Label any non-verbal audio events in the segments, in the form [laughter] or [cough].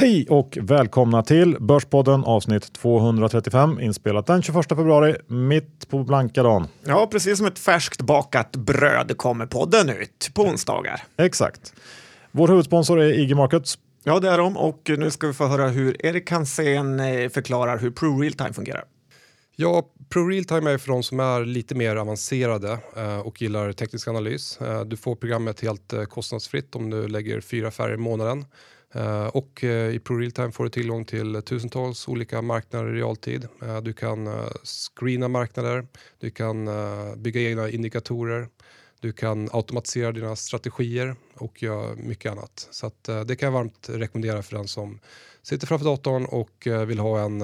Hej och välkomna till Börspodden avsnitt 235 inspelat den 21 februari mitt på blanka dagen. Ja, precis som ett färskt bakat bröd kommer podden ut på onsdagar. Exakt. Vår huvudsponsor är IG Markets. Ja, det är de och nu ska vi få höra hur Erik Hansén eh, förklarar hur Pro Realtime fungerar. Ja, Pro Realtime är för de som är lite mer avancerade eh, och gillar teknisk analys. Eh, du får programmet helt kostnadsfritt om du lägger fyra affärer i månaden. Eh, och eh, i ProRealTime får du tillgång till tusentals olika marknader i realtid. Eh, du kan screena marknader, du kan bygga egna indikatorer, du kan automatisera dina strategier och göra mycket annat. Så att, det kan jag varmt rekommendera för den som sitter framför datorn och vill ha en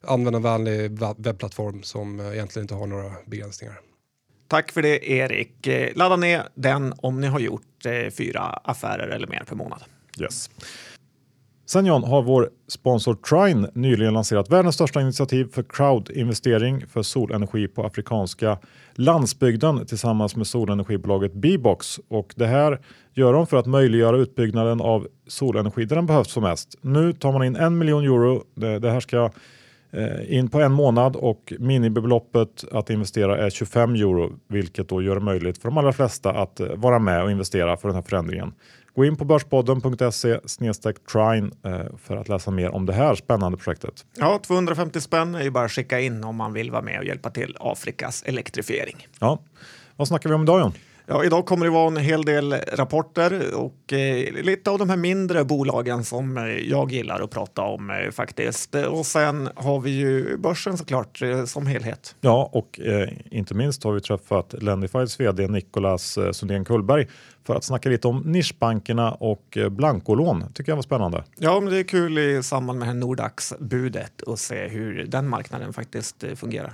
användarvänlig webbplattform som egentligen inte har några begränsningar. Tack för det Erik. Ladda ner den om ni har gjort fyra affärer eller mer per månad. Yes. Sen John har vår sponsor Trine nyligen lanserat världens största initiativ för crowdinvestering för solenergi på afrikanska landsbygden tillsammans med solenergibolaget Bebox. Och det här gör de för att möjliggöra utbyggnaden av solenergi där den behövs som mest. Nu tar man in en miljon euro. Det, här ska in på en månad och minimibeloppet att investera är 25 euro, vilket då gör det möjligt för de allra flesta att eh, vara med och investera för den här förändringen. Gå in på börspodden.se trine eh, för att läsa mer om det här spännande projektet. Ja, 250 spänn är ju bara att skicka in om man vill vara med och hjälpa till Afrikas elektrifiering. Ja, vad snackar vi om idag John? Ja, idag kommer det vara en hel del rapporter och eh, lite av de här mindre bolagen som eh, jag gillar att prata om eh, faktiskt. Och sen har vi ju börsen såklart eh, som helhet. Ja, och eh, inte minst har vi träffat Lendifys vd Nicolas eh, Sundén Kullberg för att snacka lite om nischbankerna och blankolån. tycker jag var spännande. Ja, men det är kul i samband med Nordax-budet och se hur den marknaden faktiskt fungerar.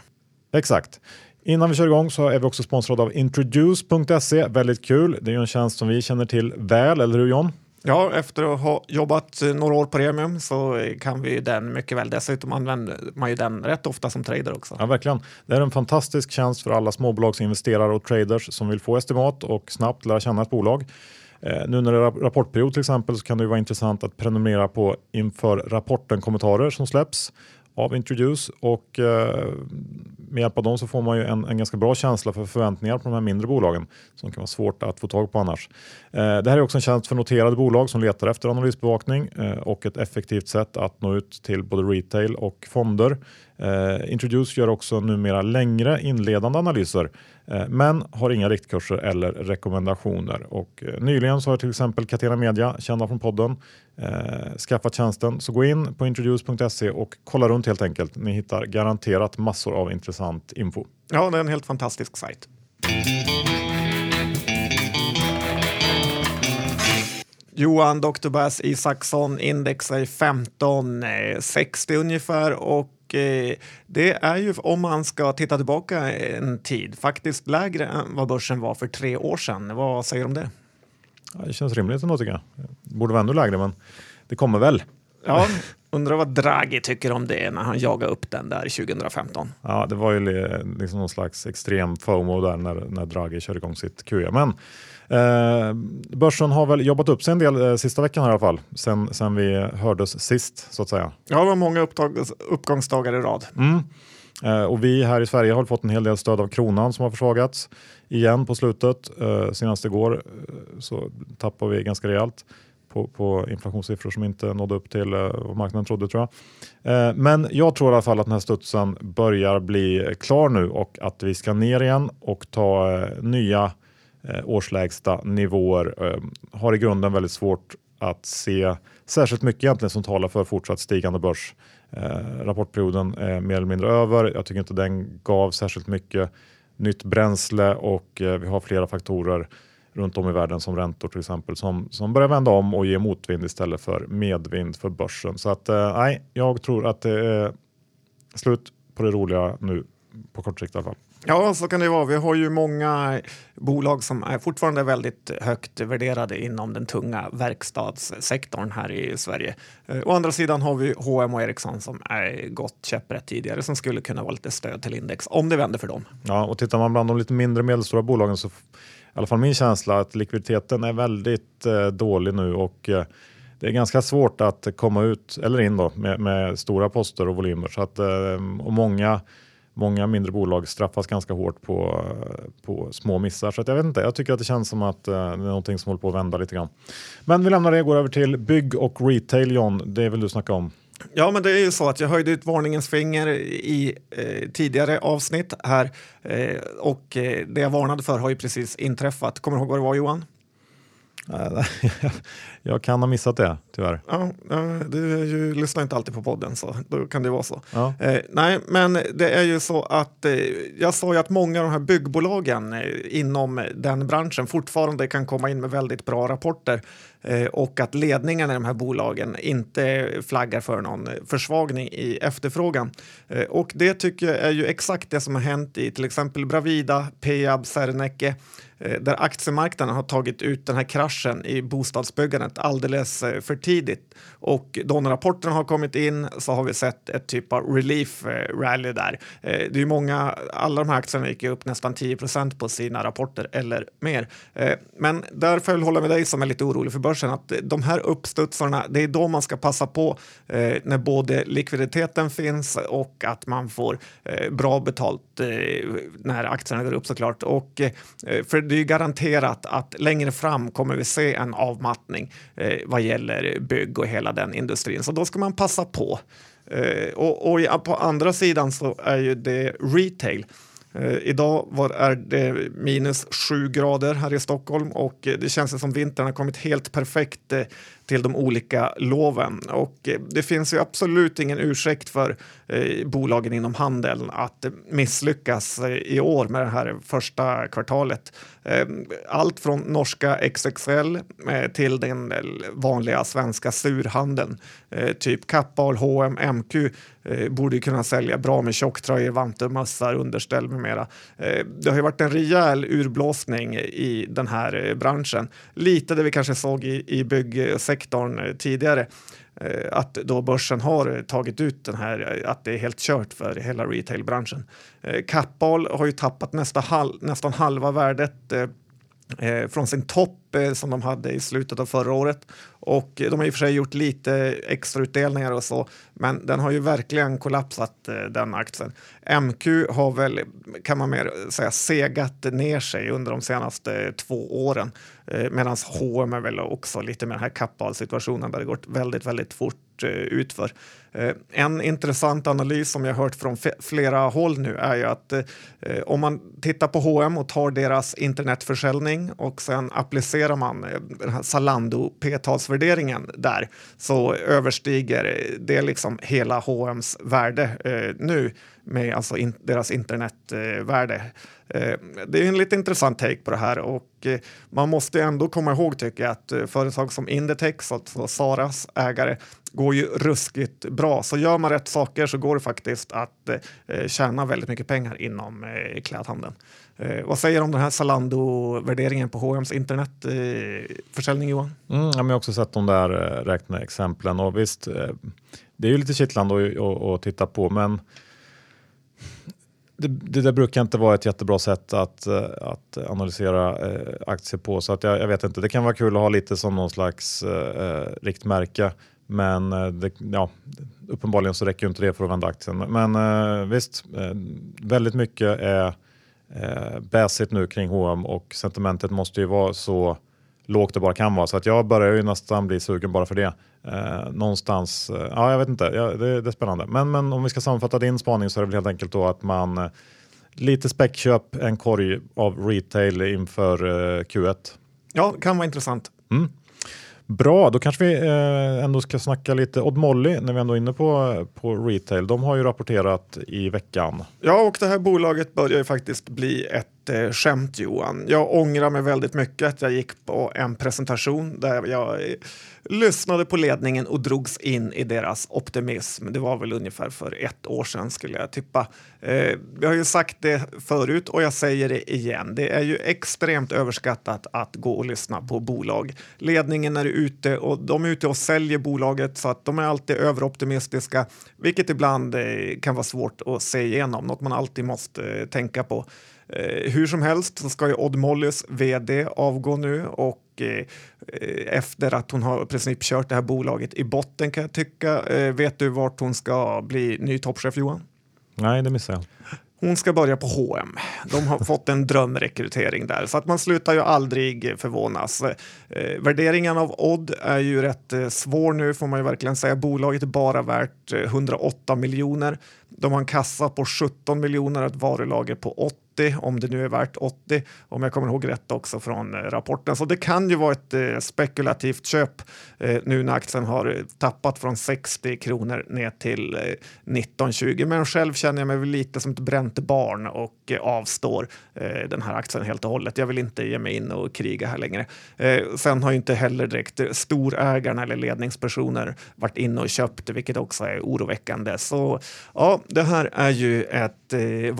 Exakt. Innan vi kör igång så är vi också sponsrade av Introduce.se. Väldigt kul. Det är ju en tjänst som vi känner till väl, eller hur John? Ja, efter att ha jobbat några år på Premium så kan vi den mycket väl. Dessutom använder man ju den rätt ofta som trader också. Ja, verkligen. Det är en fantastisk tjänst för alla småbolagsinvesterare och traders som vill få estimat och snabbt lära känna ett bolag. Eh, nu när det är rapportperiod till exempel så kan det vara intressant att prenumerera på inför rapporten kommentarer som släpps av Introduce och eh, med hjälp av dem så får man ju en, en, ganska bra känsla för förväntningar på de här mindre bolagen som kan vara svårt att få tag på annars. Eh, det här är också en tjänst för noterade bolag som letar efter analysbevakning eh, och ett effektivt sätt att nå ut till både retail och fonder. Eh, Introduce gör också numera längre inledande analyser eh, men har inga riktkurser eller rekommendationer. Och, eh, nyligen så har till exempel Catena Media, kända från podden, eh, skaffat tjänsten. Så gå in på introduce.se och kolla runt helt enkelt. Ni hittar garanterat massor av intressant info. Ja, det är en helt fantastisk sajt. Johan Dr. Bass Isaksson, index är 1560 ungefär och eh, det är ju om man ska titta tillbaka en tid faktiskt lägre än vad börsen var för tre år sedan. Vad säger du om det? Ja, det känns rimligt ändå tycker jag. Det borde vara ännu lägre men det kommer väl. Ja, undrar vad Draghi tycker om det när han jagade upp den där 2015. Ja, det var ju liksom någon slags extrem FOMO där när, när Draghi körde igång sitt QE. Men Eh, börsen har väl jobbat upp sig en del eh, sista veckan här i alla fall, sen, sen vi hördes sist så att säga. Ja, det var många upptag, uppgångsdagar i rad. Mm. Eh, och vi här i Sverige har fått en hel del stöd av kronan som har försvagats igen på slutet. Eh, senast igår eh, så tappade vi ganska rejält på, på inflationssiffror som inte nådde upp till vad marknaden trodde tror jag. Men jag tror i alla fall att den här studsen börjar bli klar nu och att vi ska ner igen och ta nya årslägsta nivåer har i grunden väldigt svårt att se särskilt mycket egentligen som talar för fortsatt stigande börs. Eh, rapportperioden är mer eller mindre över. Jag tycker inte den gav särskilt mycket nytt bränsle och eh, vi har flera faktorer runt om i världen som räntor till exempel som, som börjar vända om och ge motvind istället för medvind för börsen. Så att eh, nej, jag tror att det är slut på det roliga nu på kort sikt i alla fall. Ja, så kan det vara. Vi har ju många bolag som är fortfarande väldigt högt värderade inom den tunga verkstadssektorn här i Sverige. Eh, å andra sidan har vi H&M och Ericsson som är gått käpprätt tidigare som skulle kunna vara lite stöd till index om det vänder för dem. Ja, och tittar man bland de lite mindre medelstora bolagen så i alla fall min känsla att likviditeten är väldigt eh, dålig nu och eh, det är ganska svårt att komma ut eller in då med, med stora poster och volymer. Så att, eh, och många, många mindre bolag straffas ganska hårt på, på små missar. Så att jag vet inte, jag tycker att det känns som att eh, det är någonting som håller på att vända lite grann. Men vi lämnar det och går över till bygg och retail John. Det vill du snacka om. Ja, men det är ju så att jag höjde ut varningens finger i eh, tidigare avsnitt här eh, och eh, det jag varnade för har ju precis inträffat. Kommer du ihåg vad det var Johan? [laughs] jag kan ha missat det, tyvärr. Ja, du ju, lyssnar inte alltid på podden, så då kan det vara så. Ja. Eh, nej, men det är ju så att eh, jag sa ju att många av de här byggbolagen eh, inom den branschen fortfarande kan komma in med väldigt bra rapporter eh, och att ledningen i de här bolagen inte flaggar för någon försvagning i efterfrågan. Eh, och det tycker jag är ju exakt det som har hänt i till exempel Bravida, Peab, Serneke Eh, där aktiemarknaden har tagit ut den här kraschen i bostadsbyggandet alldeles eh, för tidigt. Och då när rapporterna har kommit in så har vi sett ett typ av relief eh, rally där. Det är många, alla de här aktierna gick upp nästan 10 procent på sina rapporter eller mer. Men där får jag hålla med dig som är lite orolig för börsen att de här uppstudsarna, det är då man ska passa på när både likviditeten finns och att man får bra betalt när aktierna går upp såklart. Och för det är garanterat att längre fram kommer vi se en avmattning eh, vad gäller bygg och hela den industrin. Så då ska man passa på. Eh, och, och på andra sidan så är ju det retail. Eh, idag var, är det minus sju grader här i Stockholm och eh, det känns som vintern har kommit helt perfekt eh, till de olika loven. Och eh, det finns ju absolut ingen ursäkt för eh, bolagen inom handeln att eh, misslyckas i år med det här första kvartalet. Ehm, allt från norska XXL till den vanliga svenska surhandeln, typ Kappahl, H&M, MQ borde kunna sälja bra med tjocktröjor, vantar, mössar, underställ med mera. det har ju varit en rejäl urblåsning i den här branschen. Lite det vi kanske såg i, i byggsektorn sektorn eh, tidigare eh, att då börsen har tagit ut den här, eh, att det är helt kört för hela retailbranschen. Kappahl har ju tappat nästa hal nästan halva värdet Eh, från sin topp eh, som de hade i slutet av förra året. Och eh, de har i och för sig gjort lite extra utdelningar och så, men den har ju verkligen kollapsat den aktien. MQ har väl, kan man mer säga, segat ner sig under de senaste två åren. Eh, Medan H&M är väl också lite med den här kapitalsituationen, där det gått väldigt, väldigt fort eh, utför. Eh, en intressant analys som jag hört från flera håll nu är ju att eh, om man tittar på H&M och tar deras internetförsäljning och sen applicerar man eh, den här Zalando p-talsvärderingen där så överstiger det liksom hela H&M's värde nu med alltså in, deras internetvärde. Eh, det är en lite intressant take på det här och eh, man måste ändå komma ihåg tycker jag att eh, företag som Inditex, alltså Saras ägare, går ju ruskigt bra. Så gör man rätt saker så går det faktiskt att eh, eh, tjäna väldigt mycket pengar inom eh, klädhandeln. vad säger du om den här Zalando-värderingen på H&M's internetförsäljning Johan? Mm, jag har också sett de där räkneexemplen och visst, det är ju lite kittlande att, att, att titta på men det, det där brukar inte vara ett jättebra sätt att, eh, att analysera eh, aktier på. Så att jag, jag, vet inte, det kan vara kul att ha lite som någon slags eh, eh riktmärke. Men eh, det, ja, uppenbarligen så räcker inte det för att vända aktien. Men eh, visst, eh, väldigt mycket är eh, bäsigt nu kring H&M och sentimentet måste ju vara så lågt det bara kan vara. Så att jag börjar ju nästan bli sugen bara för det. Eh, någonstans, eh, ja jag vet inte, ja, det, det, är spännande. Men, men om vi ska sammanfatta din spaning så är det väl helt enkelt då att man eh, lite späckköp, en korg av retail inför eh, Q1. Ja, kan vara intressant. Mm. Bra, då kanske vi eh, ändå ska snacka lite Odd Molly när vi ändå är inne på, på retail. De har ju rapporterat i veckan. Ja, och det här bolaget börjar ju faktiskt bli ett eh, skämt Johan. Jag ångrar mig väldigt mycket att jag gick på en presentation där jag eh, lyssnade på ledningen och drogs in i deras optimism. Det var väl ungefär för ett år sedan skulle jag tippa. Eh, jag har ju sagt det förut och jag säger det igen. Det är ju extremt överskattat att gå och lyssna på bolag. Ledningen är ute och de är ute och säljer bolaget så att de är alltid överoptimistiska, vilket ibland eh, kan vara svårt att se igenom, något man alltid måste eh, tänka på. Eh, hur som helst så ska ju Odd Mollys vd avgå nu och eh, efter att hon har princip kört det här bolaget i botten kan jag tycka. Eh, vet du vart hon ska bli ny toppchef Johan? Nej, det missar jag. Hon ska börja på H&M. De har [laughs] fått en drömrekrytering där, så att man slutar ju aldrig förvånas. Eh, värderingen av Odd är ju rätt eh, svår nu, får man ju verkligen säga. Bolaget är bara värt 108 eh, miljoner. De har en kassa på 17 miljoner och ett varulager på 80 om det nu är värt 80, om jag kommer ihåg rätt också från eh, rapporten. Så det kan ju vara ett eh, spekulativt köp eh, nu när aktien har tappat från 60 kronor ner till 19-20. Men själv känner jag mig lite som ett bränt barn och avstår den här aktien helt och hållet. Jag vill inte ge mig in och kriga här längre. Sen har ju inte heller direkt storägarna eller ledningspersoner varit inne och köpt, vilket också är oroväckande. Så ja, det här är ju ett eh,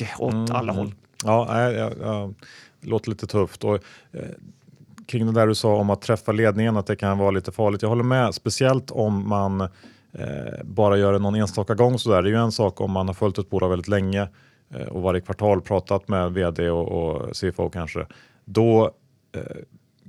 vansinnesspäck åt mm, alla håll. Ja, jag, jag, jag, det låter lite tufft. Och, eh, kring det där du sa om att träffa ledningen, att det kan vara lite farligt. Jag håller med, speciellt om man eh, bara gör det någon enstaka gång. Så där. Det är ju en sak om man har följt ett bolag väldigt länge eh, och varje kvartal pratat med vd och, och CFO kanske. Då eh,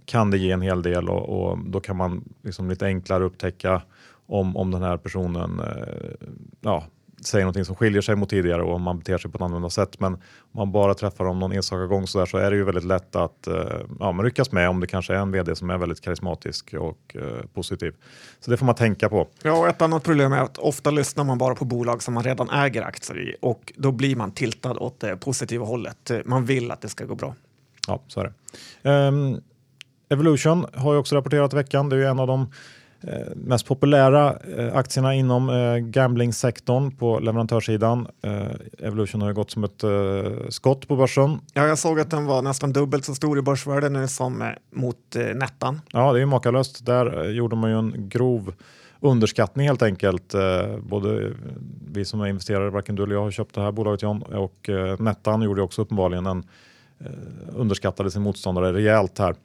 kan det ge en hel del och, och då kan man liksom lite enklare upptäcka om, om den här personen eh, ja, säger någonting som skiljer sig mot tidigare och man beter sig på ett annorlunda sätt. Men om man bara träffar dem någon enstaka gång så, där, så är det ju väldigt lätt att eh, ja, man ryckas med om det kanske är en vd som är väldigt karismatisk och eh, positiv. Så det får man tänka på. Ja, och ett annat problem är att ofta lyssnar man bara på bolag som man redan äger aktier i och då blir man tiltad åt det positiva hållet. Man vill att det ska gå bra. Ja, så är det. Um, Evolution har ju också rapporterat i veckan. Det är ju en av de Eh, mest populära eh, aktierna inom eh, gamblingsektorn på leverantörssidan. Evolution har ju gått som ett skott på börsen. Ja, jag såg att den var nästan dubbelt så stor i börsvärde nu som mot Nettan. Ja, det är ju makalöst. Där gjorde man ju en grov underskattning helt enkelt. Både vi som är investerare, varken du eller jag har köpt det här bolaget John och Nettan gjorde också uppenbarligen en underskattade sin motståndare rejält här.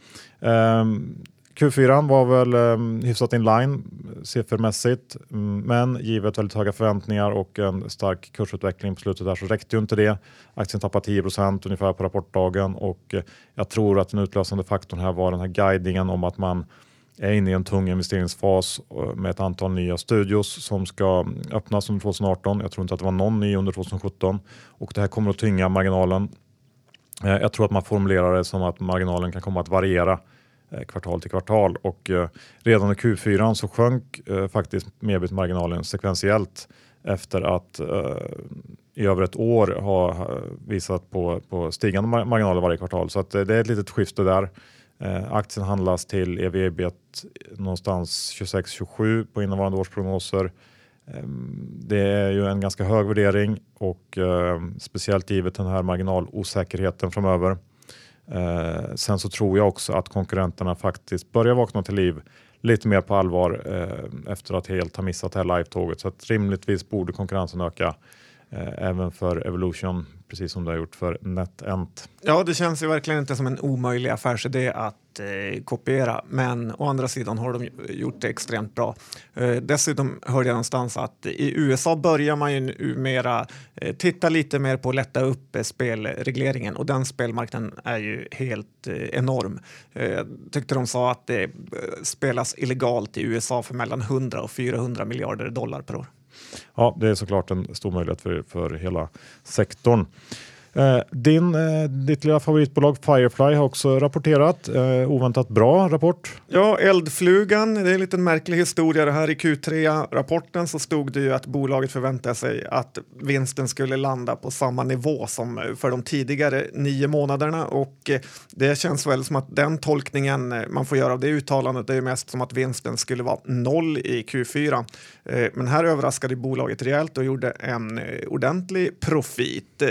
Q4 var väl um, hyfsat inline siffermässigt, mm, men givet väldigt höga förväntningar och en stark kursutveckling på slutet där så räckte ju inte det. Aktien tappade 10% ungefär på rapportdagen och eh, jag tror att den utlösande faktorn här var den här guidningen om att man är inne i en tung investeringsfas eh, med ett antal nya studios som ska mm, öppnas under 2018. Jag tror inte att det var någon ny under 2017 och det här kommer att tynga marginalen. Eh, jag tror att man formulerar det som att marginalen kan komma att variera Eh, Eh, kvartal till kvartal och eh, redan i Q4 så sjönk eh, faktiskt medbitmarginalen sekventiellt efter att i över ett år ha visat på, på stigande marginaler varje kvartal. Så att det är ett litet skifte där. Aktien handlas till ev ebit någonstans 26-27 på innevarande års prognoser. Ehm, det är ju en ganska hög värdering och speciellt givet den här marginalosäkerheten framöver. Eh, sen så tror jag också att konkurrenterna faktiskt börjar vakna till liv lite mer på allvar eh, efter att helt ha missat det här live-tåget. Så att rimligtvis borde konkurrensen öka eh, även för Evolution, precis som det har gjort för NetEnt. Ja, det känns ju verkligen inte som en omöjlig affärsidé att eh, kopiera, men å andra sidan har de gjort det extremt bra. Eh, dessutom hörde jag någonstans att i USA börjar man ju numera eh, titta lite mer på att lätta upp eh, spelregleringen och den spelmarknaden är ju helt eh, enorm. Eh, tyckte de sa att det eh, spelas illegalt i USA för mellan 100 och 400 miljarder dollar per år. Ja, det är såklart en stor möjlighet för, för hela sektorn. Eh, din, eh, ditt lilla favoritbolag Firefly har också rapporterat. Eh, oväntat bra rapport. Ja, Eldflugan. Det är en liten märklig historia. Det här i Q3-rapporten så stod det ju att bolaget förväntade sig att vinsten skulle landa på samma nivå som för de tidigare nio månaderna och eh, det känns väl som att den tolkningen eh, man får göra av det uttalandet är mest som att vinsten skulle vara noll i Q4. Eh, men här överraskade bolaget rejält och gjorde en ordentlig profit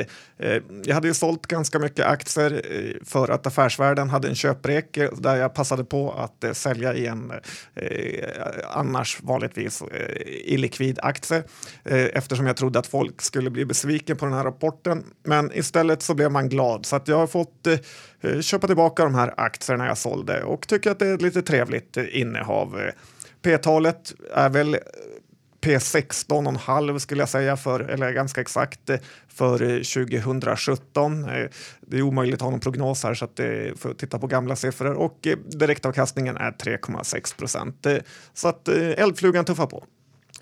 jag hade ju sålt ganska mycket aktier eh, för att Affärsvärlden hade en köprek eh, där jag passade på att eh, sälja i en eh, annars vanligtvis eh, illikvid aktie eh, eftersom jag trodde att folk skulle bli besviken på den här rapporten. Men istället så blev man glad så att jag har fått eh, köpa tillbaka de här aktierna jag sålde och tycker att det är ett lite trevligt innehav. P-talet är väl P16,5 skulle jag säga, för, eller ganska exakt, eh, för eh, 2017. Eh, det är omöjligt att ha någon prognos här så att det får titta på gamla siffror och direktavkastningen är 3,6 procent. Så att eldflugan tuffar på.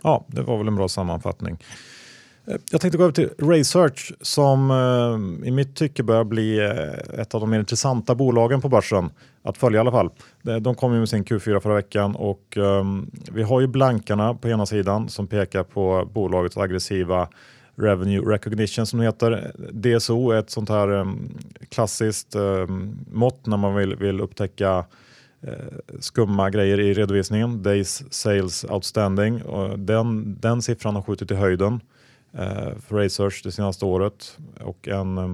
Ja, det var väl en bra sammanfattning. Eh, jag tänkte gå över till Research som eh, i mitt tycke börjar bli eh, ett av de mer intressanta bolagen på börsen att följa i alla fall. De kom ju med sin Q4 förra veckan och ehm, vi har ju blankarna på ena sidan som pekar på bolagets aggressiva Revenue Recognition som det heter. DSO är ett sånt här ehm, klassiskt ehm, mått när man vill, vill upptäcka skumma grejer i redovisningen. Days Sales Outstanding. Och den, den siffran har skjutit i höjden Eh, för Research det senaste året och en eh,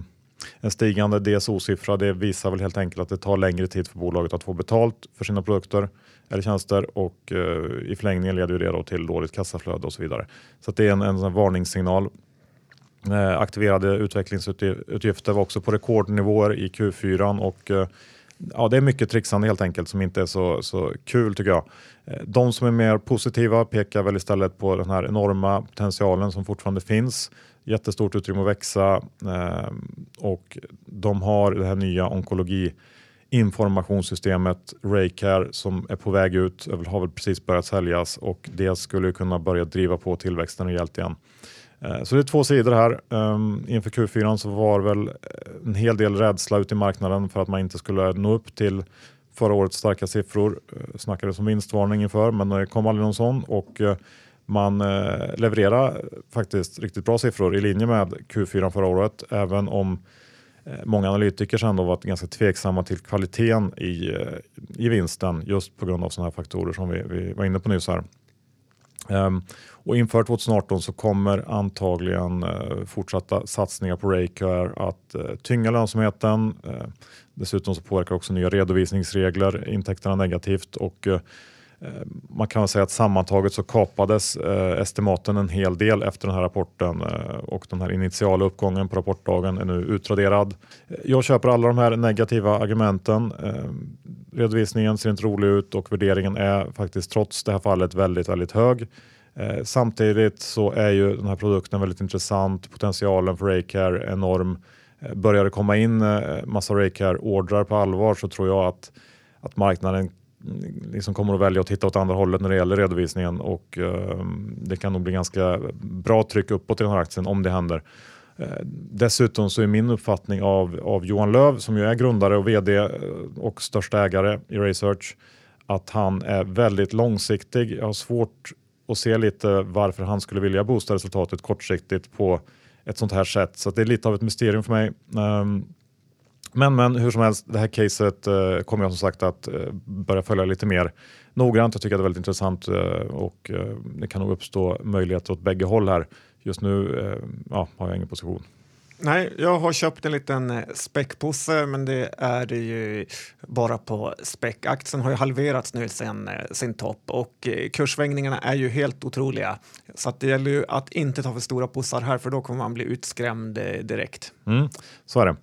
en stigande DSO-siffra det visar väl helt enkelt att det tar längre tid för bolaget att få betalt för sina produkter eller tjänster och eh, i förlängningen leder det då till dåligt kassaflöde och så vidare. Så det är en, en varningssignal. Eh, aktiverade utvecklingsutgifter var också på rekordnivåer i Q4 och eh, ja, det är mycket trixande helt enkelt som inte är så, så kul tycker jag. Eh, de som är mer positiva pekar väl istället på den här enorma potentialen som fortfarande finns jättestort utrymme att växa eh, och de har det här nya onkologi informationssystemet Raycare som är på väg ut, har väl precis börjat säljas och det skulle kunna börja driva på tillväxten rejält igen. Eh, så det är två sidor här. Ehm, inför Q4 så var väl eh, en hel del rädsla ute i marknaden för att man inte skulle nå upp till förra årets starka siffror. Eh, Snackades om vinstvarning inför men det kom aldrig någon sån och man levererade levererar faktiskt riktigt bra siffror i linje med Q4 förra året, även om många analytiker sen då varit ganska tveksamma till kvaliteten i, i vinsten just på grund av sådana här faktorer som vi, vi var inne på nyss här. Um, och inför 2018 så kommer antagligen eh, fortsatta satsningar på Raycare att eh, tynga lönsamheten. Eh, dessutom så påverkar också nya redovisningsregler intäkterna negativt och Eh, man kan säga att sammantaget så kapades eh, estimaten en hel del efter den här rapporten eh, och den här initiala uppgången på rapportdagen är nu utraderad. Jag köper alla de här negativa argumenten. Eh, redovisningen ser inte rolig ut och värderingen är faktiskt trots det här fallet väldigt, väldigt hög. Eh, samtidigt så är ju den här produkten väldigt intressant. Potentialen för Raycare enorm. Eh, börjar det komma in eh, massa Raycare-ordrar på allvar så tror jag att, att marknaden mm, liksom kommer att välja att titta åt andra hållet när det gäller redovisningen och eh, det kan nog bli ganska bra tryck uppåt i den här aktien om det händer. Dessutom så är min uppfattning av, av Johan Löv som ju är grundare och vd och största ägare i Research att han är väldigt långsiktig. Jag har svårt och se lite varför han skulle vilja boosta resultatet kortsiktigt på ett sånt här sätt. Så det är lite av ett mysterium för mig. Um, men, men hur som helst, det här caset eh, kommer jag som sagt att eh, börja följa lite mer noggrant. Jag tycker att det är väldigt intressant eh, och det kan nog uppstå möjligheter åt bägge håll här. Just nu ja, har jag ingen position. Nej, jag har köpt en liten eh, späckpåse men det är ju bara på späck. Aktien har ju halverats nu sen eh, sin topp och eh, kurssvängningarna är ju helt otroliga. Så att det gäller ju att inte ta för stora pussar här för då kommer man bli utskrämd direkt. Mm, så är det.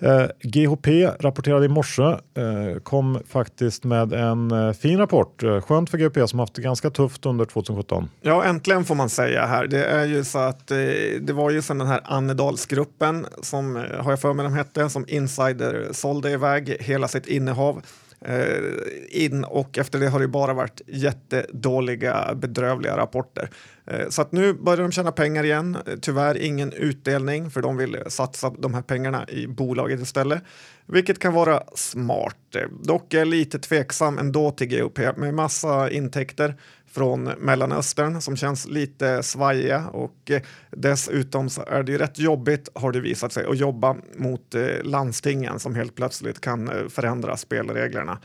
Eh, GHP rapporterade i morse, eh, kom faktiskt med en eh, fin rapport. Eh, skönt för GHP som haft det ganska tufft under 2017. Ja, äntligen får man säga här. Det är ju så att eh, det var ju sen den här Annedalsgruppen som, eh, har jag för mig de hette, som insider sålde iväg hela sitt innehav Eh, in och efter det har det bara varit jättedåliga, bedrövliga rapporter. Eh, så att nu börjar de tjäna pengar igen. Eh, tyvärr ingen utdelning för de vill satsa de här pengarna i bolaget istället, vilket kan vara smart. Eh, dock är jag lite tveksam ändå till GOP med massa intäkter från Mellanöstern som känns lite svajiga och dessutom så är det ju rätt jobbigt har det visat sig att jobba mot landstingen som helt plötsligt kan förändra spelreglerna.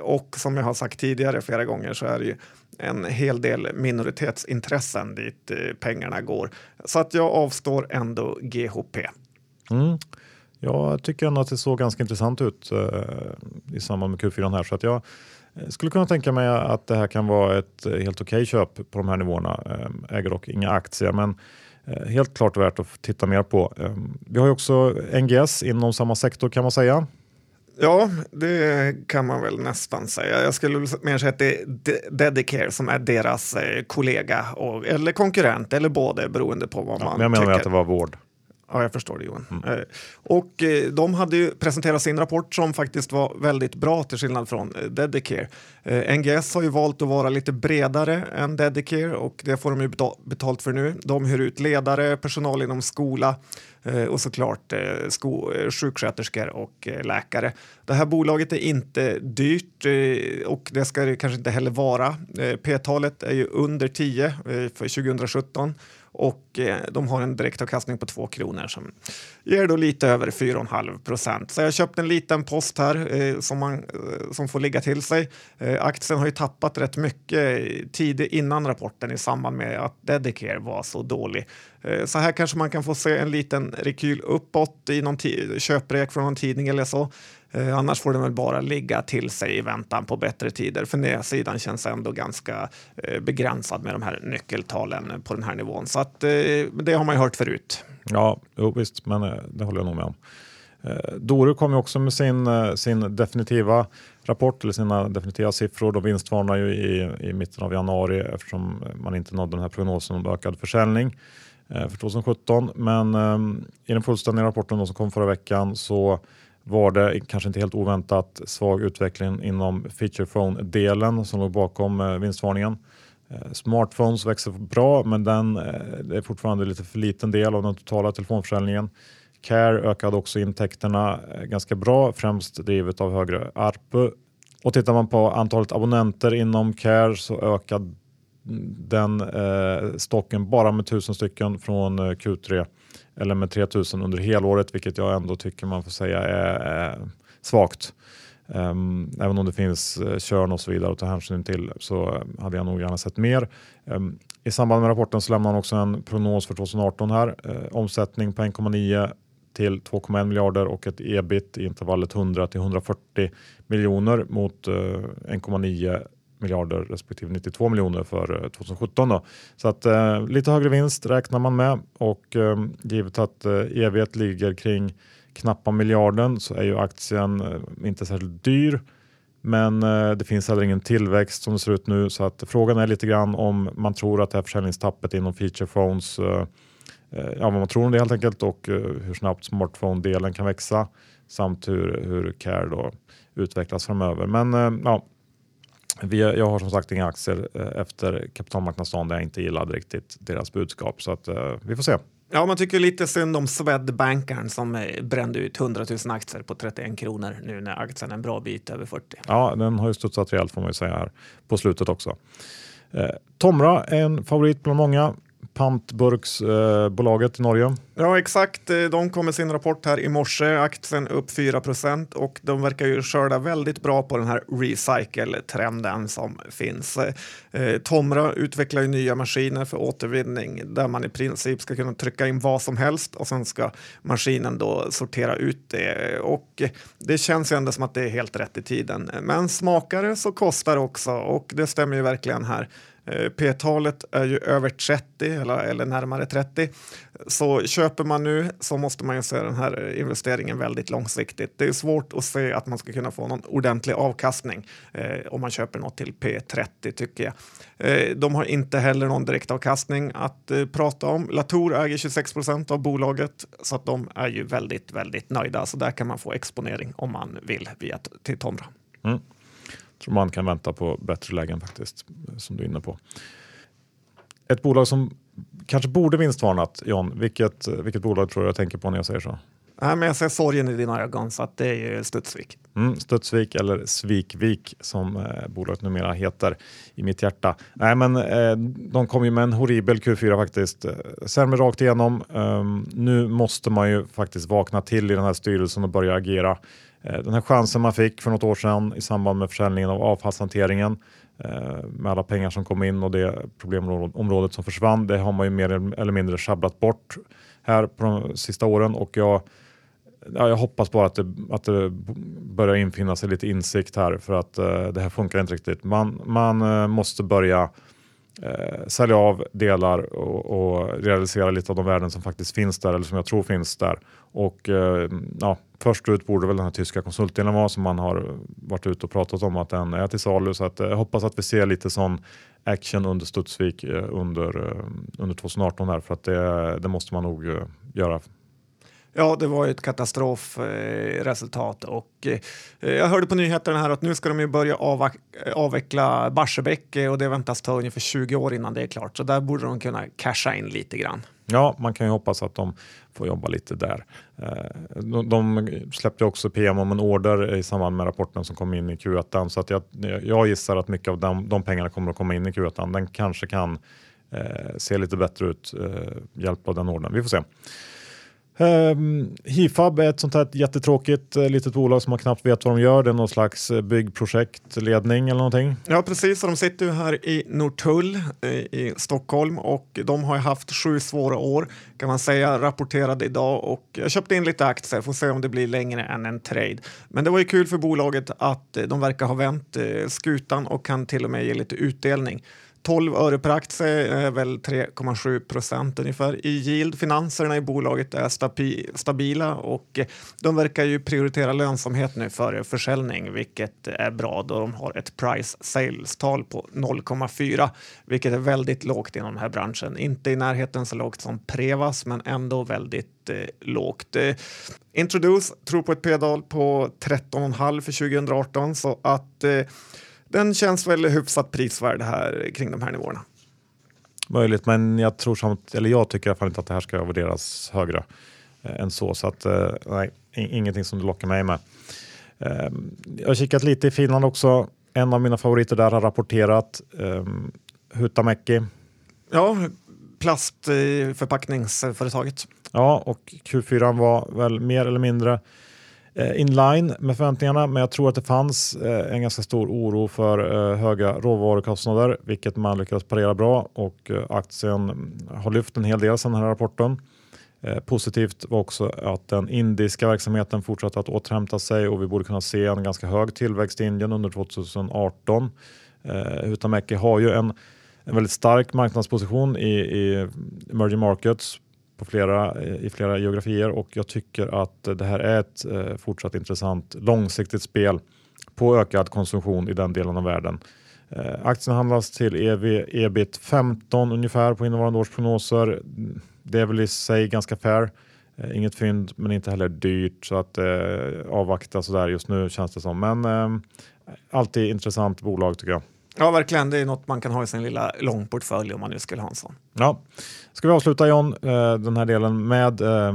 Och som jag har sagt tidigare flera gånger så är det ju en hel del minoritetsintressen dit eh, pengarna går. Så att jag avstår ändå GHP. Mm. Jag tycker ändå att det såg ganska intressant ut eh, i samband med Q4 här så att jag eh, skulle kunna tänka mig att det här kan vara ett helt okej okay köp på de här nivåerna. Eh, äger dock inga aktier, men eh, helt klart värt att titta mer på. Vi har ju också NGS inom samma sektor kan man säga. Ja, det kan man väl nästan säga. Jag skulle mer säga att det är Dedicare som är deras eh, kollega och, eller konkurrent eller både beroende på vad Ja, man men jag menar tycker. att det var vård. Ja, jag förstår det Johan. Eh, Och eh, de hade ju presenterat sin rapport som faktiskt var väldigt bra till skillnad från eh, Dedicare. NGS har ju valt att vara lite bredare än Dedicare och det får de ju beta- betalt för nu. De hyr ut ledare, personal inom skola och såklart sko- sjuksköterskor och läkare. Det här bolaget är inte dyrt och det ska det kanske inte heller vara. P-talet är ju under 10 eh, för 2017 och eh, de har en direktavkastning på 2 kronor som ger då lite över 4,5 procent. Så jag har köpt en liten post här eh, som, man, eh, som får ligga till sig. Eh, aktien har ju tappat rätt mycket tid innan rapporten i samband med att Dedicare var så dålig. Eh, så här kanske man kan få se en liten rekyl uppåt i någon köprek från någon tidning eller så. Eh, annars får den väl bara ligga till sig i väntan på bättre tider. För nedsidan känns ändå ganska eh, begränsad med de här nyckeltalen på den här nivån. Så att, eh, det har man ju hört förut. Ja, jo, visst, men eh, det håller jag nog med om. Eh, Doro kom ju också med sin, eh, sin definitiva rapport, eller sina definitiva siffror. De vinstvarnar ju i, i mitten av januari eftersom man inte nådde den här prognosen om ökad försäljning eh, för 2017. Men eh, i den fullständiga rapporten då som kom förra veckan så var det kanske inte helt oväntat svag utveckling inom feature phone-delen som låg bakom eh, vinstvarningen. Eh, smartphones växer bra, men den eh, det är fortfarande lite för liten del av den totala telefonförsäljningen. Care ökade också intäkterna ganska bra, främst drivet av högre ARPU. Och tittar man på antalet abonnenter inom Care så ökade mm, den stocken bara med 1000 stycken från Q3 eller med 3000 under helåret, vilket jag ändå tycker man får säga är, är svagt. Um, även om det finns eh, uh, körn och så vidare att ta hänsyn till så uh, hade jag nog gärna sett mer. Um, I samband med rapporten så lämnar man också en prognos för 2018 här. Uh, omsättning på 1,9 till 2,1 miljarder och ett ebit i intervallet 100 till 140 miljoner mot uh, 1,9 miljarder respektive 92 miljoner för eh, 2017. Då. Så att eh, lite högre vinst räknar man med och eh, givet att eh, ev ligger kring knappa miljarden så är ju aktien eh, inte särskilt dyr. Men eh, det finns heller ingen tillväxt som det ser ut nu så att frågan är lite grann om man tror att det här försäljningstappet inom feature phones, eh, eh ja vad man tror om det helt enkelt och eh, hur snabbt smartphone-delen kan växa samt hur, hur care då utvecklas framöver. Men eh, ja, vi, jag har som sagt inga aktier eh, efter kapitalmarknadsdagen där jag inte gillade riktigt deras budskap så att eh, vi får se. Ja, man tycker lite synd om Swedbankern som eh, brände ut 100 000 aktier på 31 kronor nu när aktien är en bra bit över 40. Ja, den har ju studsat rejält får man ju säga här på slutet också. Tomra är en favorit bland många. Pantburksbolaget i Norge. Ja, exakt. Eh, de kom med sin rapport här i morse. Aktien upp 4% och de verkar ju skörda väldigt bra på den här recycle-trenden som finns. Eh, Tomra utvecklar ju nya maskiner för återvinning där man i princip ska kunna trycka in vad som helst och sen ska maskinen då sortera ut det. Och det känns ju ändå som att det är helt rätt i tiden. Men smakare så kostar det också och det stämmer ju verkligen här. Eh, P-talet är ju över 30 eller, eller närmare 30. Så köper man nu så måste man ju se den här investeringen väldigt långsiktigt. Det är svårt att se att man ska kunna få någon ordentlig avkastning eh, om man köper något till P30 tycker jag. Eh, de har inte heller någon direktavkastning att eh, prata om. Latour äger 26 procent av bolaget så att de är ju väldigt, väldigt nöjda. Så där kan man få exponering om man vill via till Tomra. Mm tror man kan vänta på bättre lägen faktiskt, som du är inne på. Ett bolag som kanske borde vinstvarnat, John, vilket, vilket bolag tror du jag tänker på när jag säger så? Nej, men jag ser sorgen i dina ögon så att det är ju Studsvik. Mm, Studsvik eller Svikvik som eh, bolaget numera heter i mitt hjärta. Nej, men eh, de kom ju med en horribel Q4 faktiskt. Eh, Sämre rakt igenom. Um, nu måste man ju faktiskt vakna till i den här styrelsen och börja agera. Eh, den här chansen man fick för något år sedan i samband med försäljningen av avfallshanteringen eh, med alla pengar som kom in och det problemområdet som försvann. Det har man ju mer eller mindre sjabblat bort här på de sista åren och jag ja, jag hoppas bara att det, att det börjar infinna sig lite insikt här för att eh, det här funkar inte riktigt. Man, man eh, måste börja eh, sälja av delar och, och, realisera lite av de värden som faktiskt finns där eller som jag tror finns där. Och eh, ja, först ut borde väl den här tyska konsultdelen vara som man har varit ute och pratat om att den är till salu. Så att, eh, jag hoppas att vi ser lite sån action under Studsvik eh, under, eh, under 2018 här för att det, det måste man nog göra Ja, det var ju ett katastrofresultat eh, och eh, jag hörde på nyheterna här att nu ska de ju börja avveckla Barsebäck eh, och det väntas ta ungefär 20 år innan det är klart. Så där borde de kunna casha in lite grann. Ja, man kan ju hoppas att de får jobba lite där. Eh, de släppte också PM om en order i samband med rapporten som kom in i Q1 så att jag, jag gissar att mycket av de, de pengarna kommer att komma in i Q1. Den kanske kan eh, se lite bättre ut, eh, hjälp av den ordern. Vi får se. Um, Hifab är ett sånt här jättetråkigt eh, litet bolag som man knappt vet vad de gör. Det är någon slags eh, byggprojektledning eller någonting. Ja precis, de sitter ju här i Norrtull eh, i Stockholm och de har haft sju svåra år kan man säga, rapporterade idag och jag köpte in lite aktier, får se om det blir längre än en trade. Men det var ju kul för bolaget att de verkar ha vänt skutan och kan till och med ge lite utdelning. 12 öre per aktie är väl 3,7 procent ungefär i yield. Finanserna i bolaget är stabila och de verkar ju prioritera lönsamhet nu före försäljning, vilket är bra då de har ett price sales-tal på 0,4, vilket är väldigt lågt inom den här branschen. Inte i närheten så lågt som Prevas, men ändå väldigt eh, lågt. Eh, Introduce tror på ett P-tal på 13,5 för 2018 så att eh, den känns väl hyfsat prisvärd här kring de här nivåerna. Möjligt, men jag tror samt, eller jag tycker i alla fall inte att det här ska värderas högre eh, än så. Så att, eh, nej, ingenting som du lockar mig med. Eh, jag har kikat lite i Finland också. En av mina favoriter där har rapporterat. Eh, Hutamäki. Ja, plastförpackningsföretaget. Ja, och Q4 var väl mer eller mindre Eh, in line med förväntningarna, men jag tror att det fanns eh, en ganska stor oro för eh, höga råvarukostnader, vilket man lyckades parera bra och aktien har lyft en hel del sedan den här rapporten. Positivt var också att den indiska verksamheten fortsatte att återhämta sig och vi borde kunna se en ganska hög tillväxt i Indien under 2018. Huhtamäki har ju en, en väldigt stark marknadsposition i, i emerging markets på flera, eh, i flera geografier och jag tycker att det här är ett eh, fortsatt intressant långsiktigt spel på ökad konsumtion i den delen av världen. Eh, aktien handlas till EV, ebit 15 ungefär på innevarande års prognoser. Det är väl i sig ganska fair. Eh, inget fynd men inte heller dyrt så att eh, avvakta sådär just nu känns det som. Men eh, alltid intressant bolag tycker jag. Ja, verkligen. Det är något man kan ha i sin lilla långportfölj om man nu skulle ha en sån. Ja. Ska vi avsluta John, eh, den här delen med eh,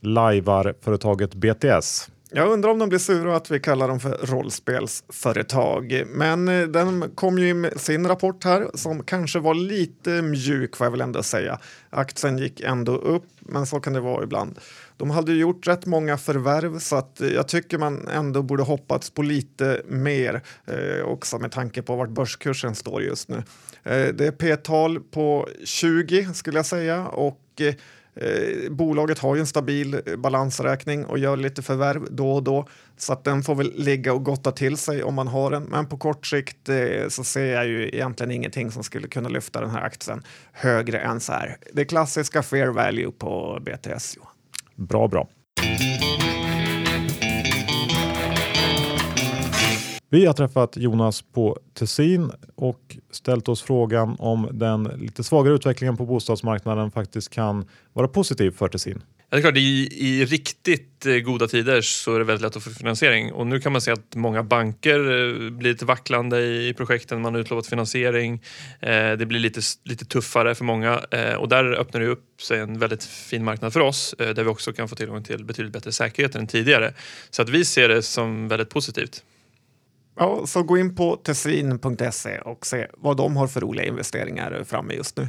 lajvar-företaget BTS. Jag undrar om de blir sura att vi kallar dem för rollspelsföretag. Men eh, den kom ju med sin rapport här som kanske var lite mjuk får jag väl ändå säga. Aktien gick ändå upp, men så kan det vara ibland. De hade gjort rätt många förvärv så att eh, jag tycker man ändå borde hoppats på lite mer eh, också med tanke på vart börskursen står just nu. Eh, det är P-tal på 20 skulle jag säga och eh, Eh, bolaget har ju en stabil eh, balansräkning och gör lite förvärv då och då så att den får väl ligga och gotta till sig om man har den. Men på kort sikt eh, så ser jag ju egentligen ingenting som skulle kunna lyfta den här aktien högre än så här. Det klassiska fair value på BTS. Johan. Bra, bra. Vi har träffat Jonas på Tessin och ställt oss frågan om den lite svagare utvecklingen på bostadsmarknaden faktiskt kan vara positiv för Tessin. Ja, det är klart, i, i riktigt eh, goda tider så är det väldigt lätt att få finansiering och nu kan man se att många banker eh, blir lite vacklande i projekten, man har utlovat finansiering, eh, det blir lite, lite tuffare för många eh, och där öppnar det upp sig en väldigt fin marknad för oss där vi också kan få tillgång till betydligt bättre säkerhet än tidigare. Så att vi ser det som väldigt positivt. Ja, så gå in på tessin.se och se vad de har för roliga investeringar framme just nu.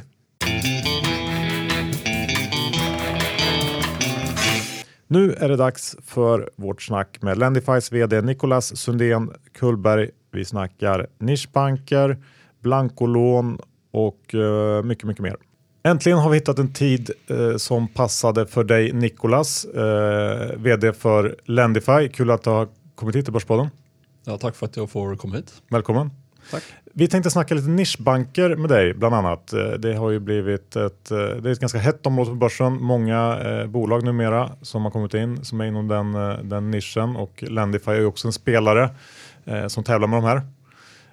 Nu är det dags för vårt snack med Lendifys vd Nicolas Sundén Kullberg. Vi snackar nischbanker, blankolån och uh, mycket, mycket mer. Äntligen har vi hittat en tid uh, som passade för dig Nicolas, eh, uh, vd för Lendify. Kul att du har kommit hit till Börspodden. Ja, tack för att jag får komma hit. Välkommen. Tack. Vi tänkte snacka lite nischbanker med dig bland annat. Eh, det har ju blivit ett, eh, det är ett ganska hett område på börsen. Många eh, bolag numera som har kommit in som är inom den, eh, den nischen och Lendify är ju också en spelare eh, som tävlar med de här.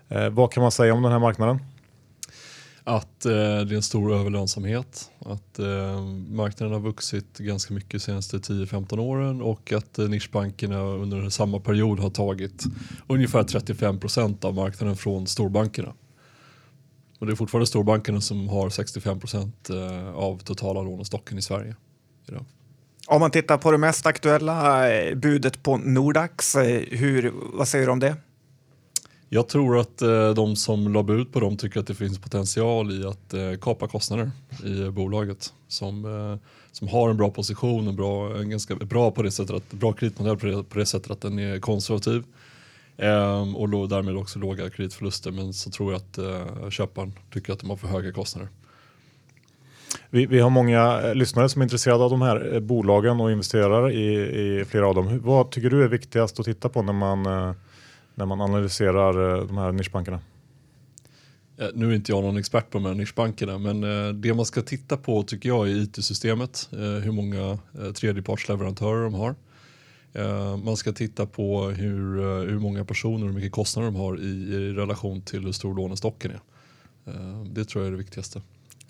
Eh, vad kan man säga om den här marknaden? Att eh, det är en stor överlönsamhet, att eh, marknaden har vuxit ganska mycket de senaste 10-15 åren och att eh, nischbankerna under samma period har tagit ungefär 35 procent av marknaden från storbankerna. Och det är fortfarande storbankerna som har 65 procent eh, av totala lånestocken i Sverige. Idag. Om man tittar på det mest aktuella eh, budet på Nordax, eh, hur, vad säger du om det? Jag tror att eh, de som la bud på dem tycker att det finns potential i att eh, kapa kostnader i eh, bolaget som, eh, som har en bra position och bra, en ganska bra, på det sättet att, bra kreditmodell på det, på det sättet att den är konservativ ehm, och lo, därmed också låga kreditförluster. Men så tror jag att eh, köparen tycker att de har för höga kostnader. Vi, vi har många eh, lyssnare som är intresserade av de här eh, bolagen och investerar i, i flera av dem. Vad tycker du är viktigast att titta på när man, eh, när man analyserar eh, de här nischbankerna? Eh, Nu är inte jag någon expert på de här nischbankerna men eh, det man ska titta på tycker jag är IT-systemet. Hur många tredjepartsleverantörer de har. Man ska titta på hur, hur många personer och hur mycket kostnader de har i, i relation till hur stor lånestocken är. Det tror jag är det viktigaste.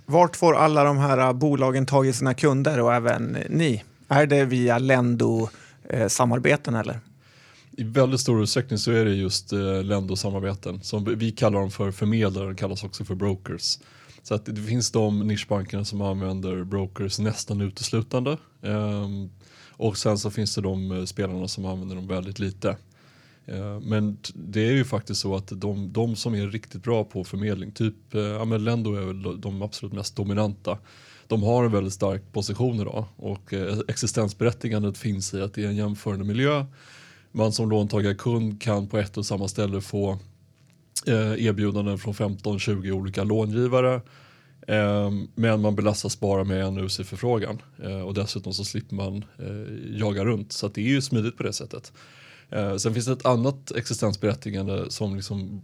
Vart får alla de här bolagen tag i sina kunder och även ni? Är det via Lendo-samarbeten eller? I väldigt stor utsträckning så är det just eh, Lendo-samarbeten. Som vi- kallar dem för förmedlare, de kallas också för brokers. Så att det finns de nischbankerna som använder brokers nästan uteslutande. Ehm, och sen så finns det de eh, spelarna som använder dem väldigt lite. Eh, men det är ju faktiskt så att de, de som är riktigt bra på förmedling, typ eh, ja, Lendo är väl de absolut mest dominanta. De har en väldigt stark position idag och eh, existensberättigandet finns i att det är en jämförande miljö man som låntagarkund kan på ett och samma ställe få eh, erbjudanden från 15-20 olika långivare. Eh, men man belastas bara med en UC-förfrågan eh, och dessutom så slipper man eh, jaga runt. Så att det är ju smidigt på det sättet. Eh, sen finns det ett annat existensberättigande som liksom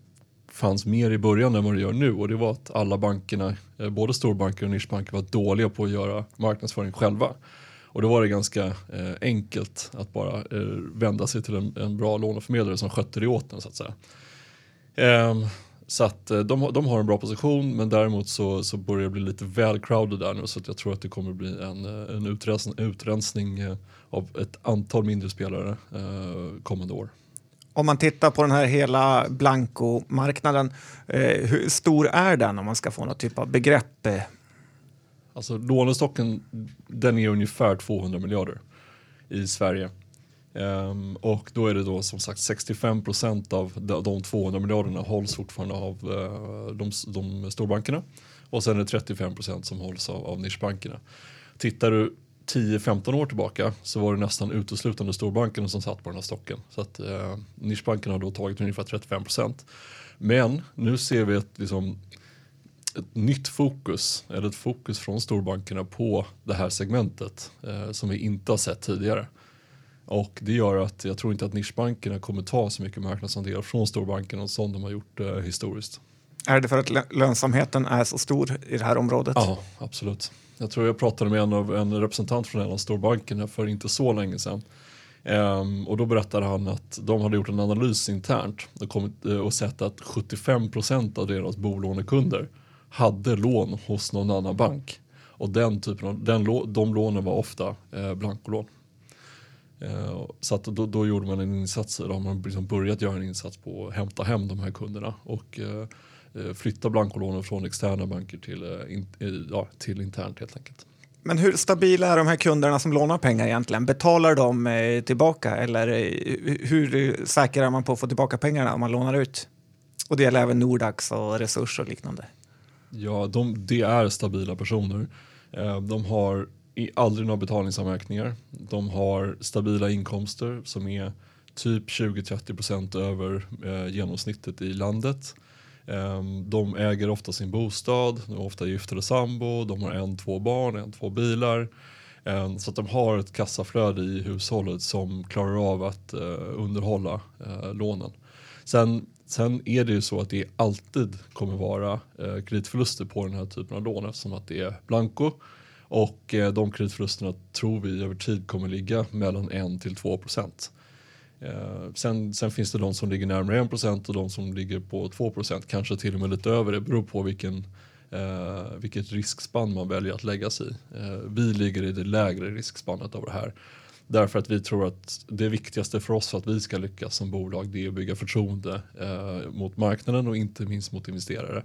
fanns mer i början än vad det gör nu och det var att alla bankerna, eh, både storbanker och nischbanker var dåliga på att göra marknadsföring själva. Och då var det ganska eh, enkelt att bara eh, vända sig till en, en bra låneförmedlare som skötte det åt en så att säga. Ehm, så att eh, de, har- de har en bra position men däremot så, så börjar det bli lite väl crowded där nu så att jag tror att det kommer bli en, eh, en utrensning, utrensning av ett antal mindre spelare eh, kommande år. Om man tittar på den här hela blankomarknaden, eh, hur stor är den om man ska få något typ av begrepp? Alltså lånestocken den är ungefär 200 miljarder i Sverige. Um, och då är det då som sagt 65 procent av de, 200 miljarderna hålls fortfarande av uh, de, de storbankerna. Och sen är det 35 procent som hålls av, av nischbankerna. Tittar du 10-15 år tillbaka så var det nästan uteslutande storbankerna som satt på den här stocken. Så att eh, nischbankerna har då tagit ungefär 35 procent. Men nu ser vi ett, liksom, ett nytt fokus, eller ett fokus från storbankerna på det här segmentet eh, som vi inte har sett tidigare. Och det gör att jag tror inte att nischbankerna kommer ta så mycket marknadsandelar från storbankerna som de har gjort eh, historiskt. är det för att lö- lönsamheten är så stor i det här området? Ja, absolut. Jag tror jag pratade med en, av, en representant från en av storbankerna för inte så länge sedan. Ehm, och då berättade han att de hade gjort en analys internt och, kommit, eh, och sett att 75% av deras bolånekunder hade lån hos någon annan bank. Och den typen av, den, de lånen var ofta eh, blankolån. Eh, så att då, då gjorde man en insats, då har man liksom börjat göra en insats på att hämta hem de här kunderna och eh, eh flytta blankolånen från externa banker till, eh, in, eh, ja, till internt helt enkelt. Men hur stabila är de här kunderna som lånar pengar egentligen? Betalar de eh, tillbaka eller eh, hur säker är man på att få tillbaka pengarna om man lånar ut? Och det gäller även Nordax och Resurs och liknande. Ja, de, det är stabila personer. Eh, de har aldrig några betalningsanmärkningar. De har stabila inkomster som är typ 20-30% över eh, genomsnittet i landet. Eh, de äger ofta sin bostad, de är ofta gifta eller sambo, de har en, två barn, en, två bilar. Eh, så att de har ett kassaflöde i hushållet som klarar av att eh, underhålla eh, lånen. Sen Sen är det ju så att det alltid kommer vara eh, kreditförluster på den här typen av lån eftersom att det är blanco. Och eh, de kreditförlusterna tror vi över tid kommer ligga mellan 1 till 2 procent. Eh, sen, sen, finns det de som ligger närmare 1 procent och de som ligger på 2 procent, kanske till och med lite över. Det beror på vilken, eh, vilket riskspann man väljer att lägga sig i. Eh, vi ligger i det lägre riskspannet av det här. Därför att vi tror att det viktigaste för oss för att vi ska lyckas som bolag det är att bygga förtroende eh, mot marknaden och inte minst mot investerare.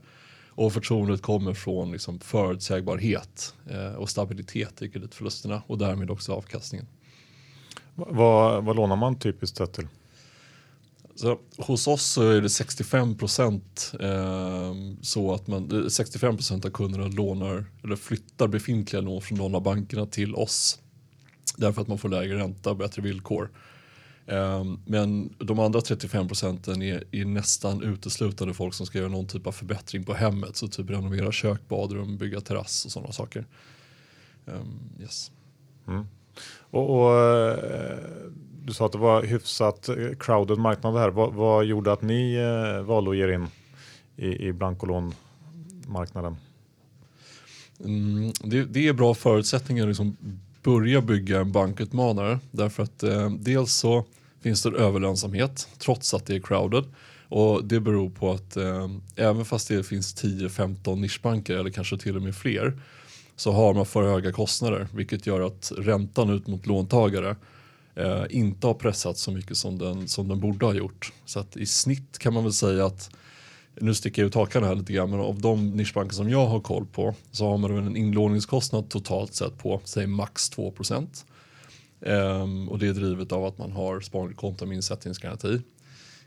Och förtroendet kommer från liksom förutsägbarhet eh, och stabilitet i kreditförlusterna och därmed också avkastningen. Vad, vad lånar man typiskt sett till? Så hos oss så är det 65 procent eh, så att man, 65 procent av kunderna lånar eller flyttar befintliga lån från någon av bankerna till oss. Därför att man får lägre ränta och bättre villkor. Eh, men de andra 35 procenten är, är, nästan uteslutande folk som ska göra någon typ av förbättring på hemmet. Så typ renovera kök, badrum, bygga terrass och sådana saker. Eh, yes. Mm. Och, och, eh, du sa att det var hyfsat eh, crowded marknad här. Vad, vad gjorde att ni eh, valde att ge in i, i blankolånmarknaden? Mm, det, det, är bra förutsättningar att liksom börja bygga en bankutmanare. Därför att eh, dels så finns det överlönsamhet trots att det är crowded. Och det beror på att eh, även fast det finns 10-15 nischbanker eller kanske till och med fler så har man för höga kostnader vilket gör att räntan ut mot låntagare eh, inte har pressats så mycket som den, som den borde ha gjort. Så att i snitt kan man väl säga att nu sticker jag ut hakan här lite grann, men av de nischbanker som jag har koll på så har man en inlåningskostnad totalt sett på säg max 2 ehm, och det är drivet av att man har sparkonto med insättningsgaranti.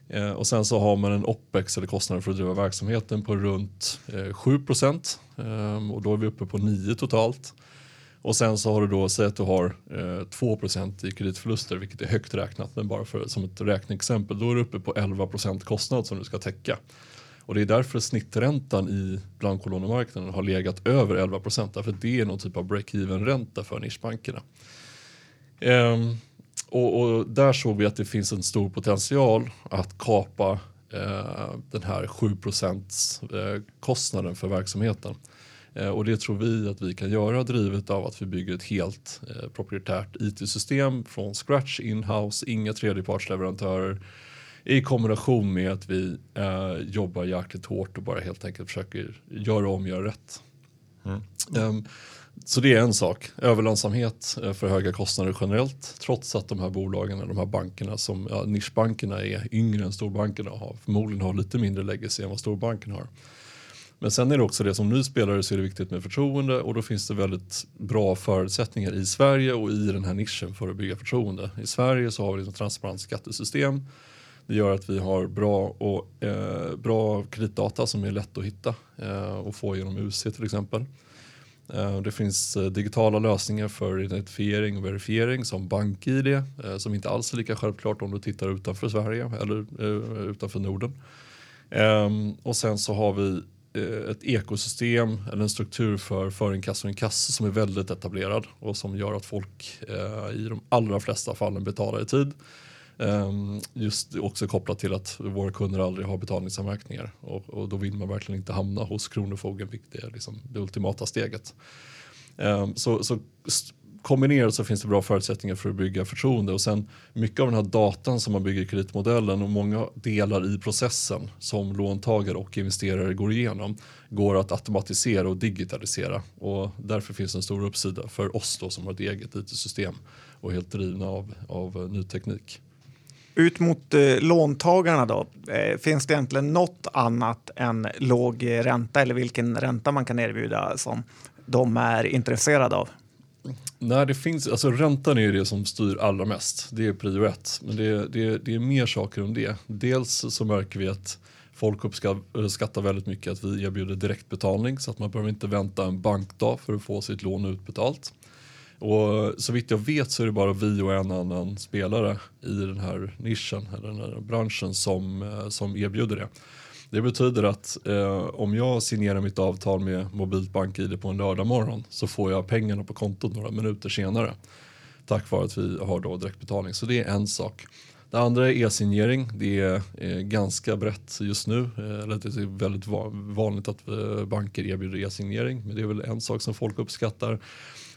Ehm, och sen så har man en OPEX eller kostnader för att driva verksamheten på runt eh, 7 ehm, och då är vi uppe på 9 totalt. Och sen så har du då, säg att du har eh, 2% i kreditförluster, vilket är högt räknat, men bara för, som ett räkneexempel, då är du uppe på 11% kostnad som du ska täcka. Och det är därför snitträntan i blankolånemarknaden har legat över 11 därför det är någon typ av break-even ränta för nischbankerna. Ehm, och, och, där såg vi att det finns en stor potential att kapa eh, den här 7 eh, kostnaden för verksamheten. Eh, och det tror vi att vi kan göra drivet av att vi bygger ett helt eh, proprietärt IT-system från scratch, in-house, inga tredjepartsleverantörer i kombination med att vi eh, jobbar jäkligt hårt och bara helt enkelt försöker göra om, göra rätt. Mm. Um, så det är en sak. Överlönsamhet eh, för höga kostnader generellt. Trots att de här bolagen, de här bankerna som ja, nischbankerna är yngre än storbankerna och har, förmodligen har lite mindre legacy än vad storbanken har. Men sen är det också det som ny spelare så är det viktigt med förtroende och då finns det väldigt bra förutsättningar i Sverige och i den här nischen för att bygga förtroende. I Sverige så har vi ett transparent skattesystem. Det gör att vi har bra, och, eh, bra kreditdata som är lätt att hitta eh, och få genom UC till exempel. Eh, det finns eh, digitala lösningar för identifiering och verifiering som BankID eh, som inte alls är lika självklart om du tittar utanför Sverige eller eh, utanför Norden. Ehm, och sen så har vi eh, ett ekosystem eller en struktur för förinkasso och inkasso som är väldigt etablerad och som gör att folk eh, i de allra flesta fallen betalar i tid. Ehm, just också kopplat till att våra kunder aldrig har betalningsanmärkningar och, och då vill man verkligen inte hamna hos Kronofogden vilket är liksom det ultimata steget. Ehm, så, så kombinerat så finns det bra förutsättningar för att bygga förtroende och sen mycket av den här datan som man bygger kreditmodellen och många delar i processen som låntagare och investerare går igenom går att automatisera och digitalisera och därför finns en stor uppsida för oss då som har ett eget IT-system och helt drivna av, av ny teknik. Ut mot eh, låntagarna då, eh, finns det egentligen något annat än låg ränta eller vilken ränta man kan erbjuda som de är intresserade av? Nej, det finns, alltså räntan är det som styr allra mest. Det är prio ett. Men det, det, det är mer saker än det. Dels så märker vi att folk uppskattar väldigt mycket att vi erbjuder direktbetalning så att man behöver inte vänta en bankdag för att få sitt lån utbetalt. Och så vitt jag vet så är det bara vi och en annan spelare i den här nischen, eller den här branschen som, eh, som erbjuder det. Det betyder att eh, om jag signerar mitt avtal med Mobilt BankID på en lördag morgon så får jag pengarna på kontot några minuter senare. Tack vare att vi har då direktbetalning. Så det är en sak. Det andra är e-signering. Det är eh, ganska brett just nu. Eh, det är väldigt vanligt att eh, banker erbjuder e-signering, men det är väl en sak som folk uppskattar.